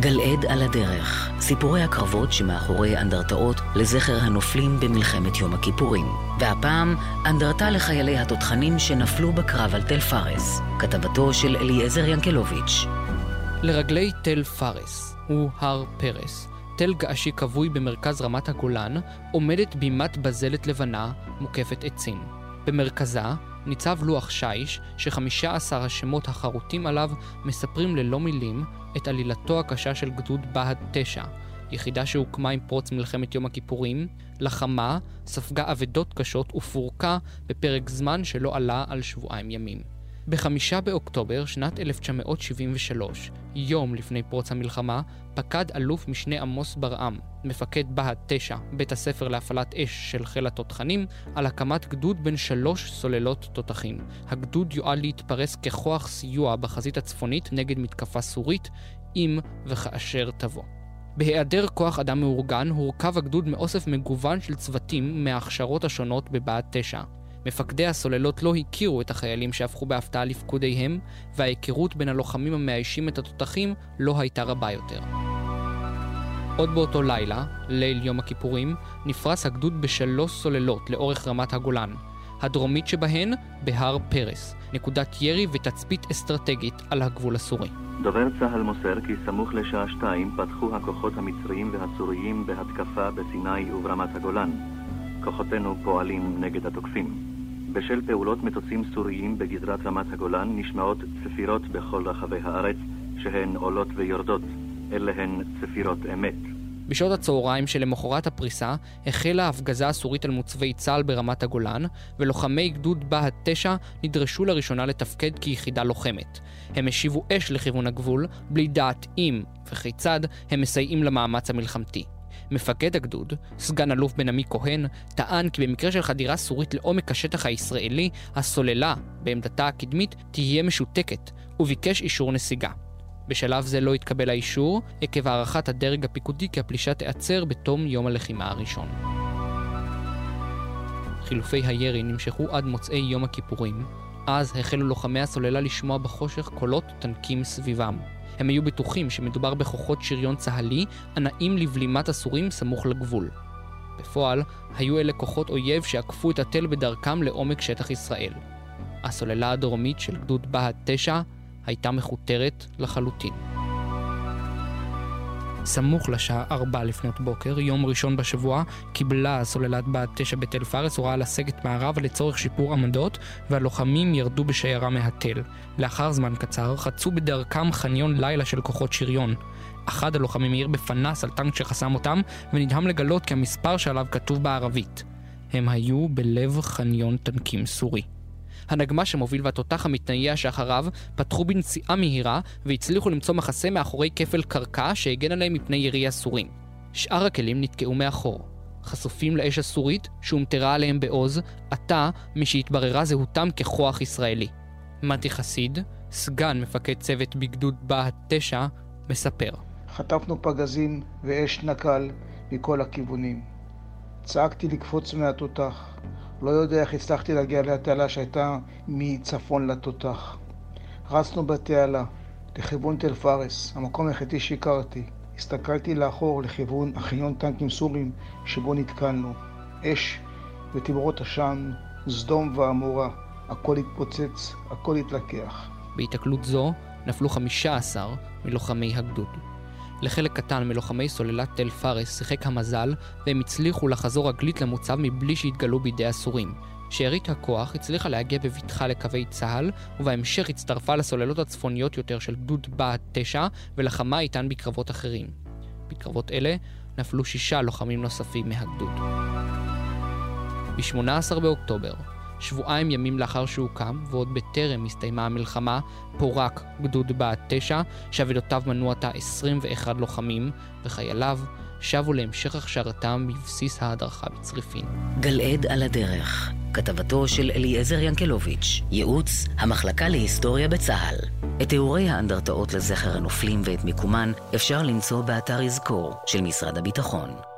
גלעד על הדרך, סיפורי הקרבות שמאחורי אנדרטאות לזכר הנופלים במלחמת יום הכיפורים. והפעם, אנדרטה לחיילי התותחנים שנפלו בקרב על תל פארס, כתבתו של אליעזר ינקלוביץ'. לרגלי תל פארס הוא הר פרס. תל געשי כבוי במרכז רמת הגולן עומדת בימת בזלת לבנה מוקפת עצים. במרכזה ניצב לוח שיש שחמישה עשר השמות החרוטים עליו מספרים ללא מילים את עלילתו הקשה של גדוד בה"ד 9, יחידה שהוקמה עם פרוץ מלחמת יום הכיפורים, לחמה, ספגה אבדות קשות ופורקה בפרק זמן שלא עלה על שבועיים ימים. בחמישה באוקטובר שנת 1973, יום לפני פרוץ המלחמה, פקד אלוף משנה עמוס ברעם, מפקד בה"ד 9, בית הספר להפעלת אש של חיל התותחנים, על הקמת גדוד בין שלוש סוללות תותחים. הגדוד יועד להתפרס ככוח סיוע בחזית הצפונית נגד מתקפה סורית, אם וכאשר תבוא. בהיעדר כוח אדם מאורגן, הורכב הגדוד מאוסף מגוון של צוותים מההכשרות השונות בבה"ד 9. מפקדי הסוללות לא הכירו את החיילים שהפכו בהפתעה לפקודיהם, וההיכרות בין הלוחמים המאיישים את התותחים לא הייתה רבה יותר. עוד באותו לילה, ליל יום הכיפורים, נפרס הגדוד בשלוש סוללות לאורך רמת הגולן. הדרומית שבהן בהר פרס, נקודת ירי ותצפית אסטרטגית על הגבול הסורי. דובר צה"ל מוסר כי סמוך לשעה שתיים פתחו הכוחות המצריים והסוריים בהתקפה בסיני וברמת הגולן. כוחותינו פועלים נגד התוקפים. בשל פעולות מטוסים סוריים בגזרת רמת הגולן נשמעות צפירות בכל רחבי הארץ, שהן עולות ויורדות. אלה הן צפירות אמת. בשעות הצהריים שלמחרת הפריסה החלה ההפגזה הסורית על מוצבי צה"ל ברמת הגולן, ולוחמי גדוד בה"ד 9 נדרשו לראשונה לתפקד כיחידה לוחמת. הם השיבו אש לכיוון הגבול, בלי דעת אם וכיצד הם מסייעים למאמץ המלחמתי. מפקד הגדוד, סגן אלוף בן עמי כהן, טען כי במקרה של חדירה סורית לעומק השטח הישראלי, הסוללה, בעמדתה הקדמית, תהיה משותקת, וביקש אישור נסיגה. בשלב זה לא התקבל האישור, עקב הערכת הדרג הפיקודי כי הפלישה תיעצר בתום יום הלחימה הראשון. חילופי הירי נמשכו עד מוצאי יום הכיפורים, אז החלו לוחמי הסוללה לשמוע בחושך קולות טנקים סביבם. הם היו בטוחים שמדובר בכוחות שריון צה"לי הנעים לבלימת הסורים סמוך לגבול. בפועל, היו אלה כוחות אויב שעקפו את התל בדרכם לעומק שטח ישראל. הסוללה הדרומית של גדוד בה"ד 9 הייתה מכותרת לחלוטין. סמוך לשעה 4 לפנות בוקר, יום ראשון בשבוע, קיבלה סוללת בה"ד 9 בתל פארס הוראה לסגת מערבה לצורך שיפור עמדות, והלוחמים ירדו בשיירה מהתל. לאחר זמן קצר, חצו בדרכם חניון לילה של כוחות שריון. אחד הלוחמים העיר בפנס על טנק שחסם אותם, ונדהם לגלות כי המספר שעליו כתוב בערבית. הם היו בלב חניון טנקים סורי. הנגמ"ש המוביל והתותח המתנייע שאחריו פתחו בנסיעה מהירה והצליחו למצוא מחסה מאחורי כפל קרקע שהגן עליהם מפני ירי הסורים. שאר הכלים נתקעו מאחור. חשופים לאש הסורית שהומטרה עליהם בעוז, עתה משהתבררה זהותם ככוח ישראלי. מתי חסיד, סגן מפקד צוות בגדוד בה"ד 9, מספר. חטפנו פגזים ואש נקל מכל הכיוונים. צעקתי לקפוץ מהתותח. לא יודע איך הצלחתי להגיע לתעלה שהייתה מצפון לתותח. רצנו בתעלה, לכיוון תל פארס, המקום היחידי שהכרתי. הסתכלתי לאחור לכיוון החניון טנקים סורים שבו נתקלנו. אש ותמרות עשן, סדום ועמורה, הכל התפוצץ, הכל התלקח. בהיתקלות זו נפלו 15 מלוחמי הגדוד. לחלק קטן מלוחמי סוללת תל פארס שיחק המזל, והם הצליחו לחזור רגלית למוצב מבלי שהתגלו בידי הסורים. שארית הכוח הצליחה להגיע בבטחה לקווי צה"ל, ובהמשך הצטרפה לסוללות הצפוניות יותר של גדוד בה"ד 9, ולחמה איתן בקרבות אחרים. בקרבות אלה נפלו שישה לוחמים נוספים מהגדוד. ב-18 באוקטובר, שבועיים ימים לאחר שהוקם, ועוד בטרם הסתיימה המלחמה, פורק גדוד בה"ד 9, שאבדותיו מנו עתה 21 לוחמים, וחייליו שבו להמשך הכשרתם בבסיס ההדרכה בצריפין. גלעד על הדרך, כתבתו של אליעזר ינקלוביץ', ייעוץ המחלקה להיסטוריה בצה"ל. את תיאורי האנדרטאות לזכר הנופלים ואת מיקומן אפשר למצוא באתר יזכור של משרד הביטחון.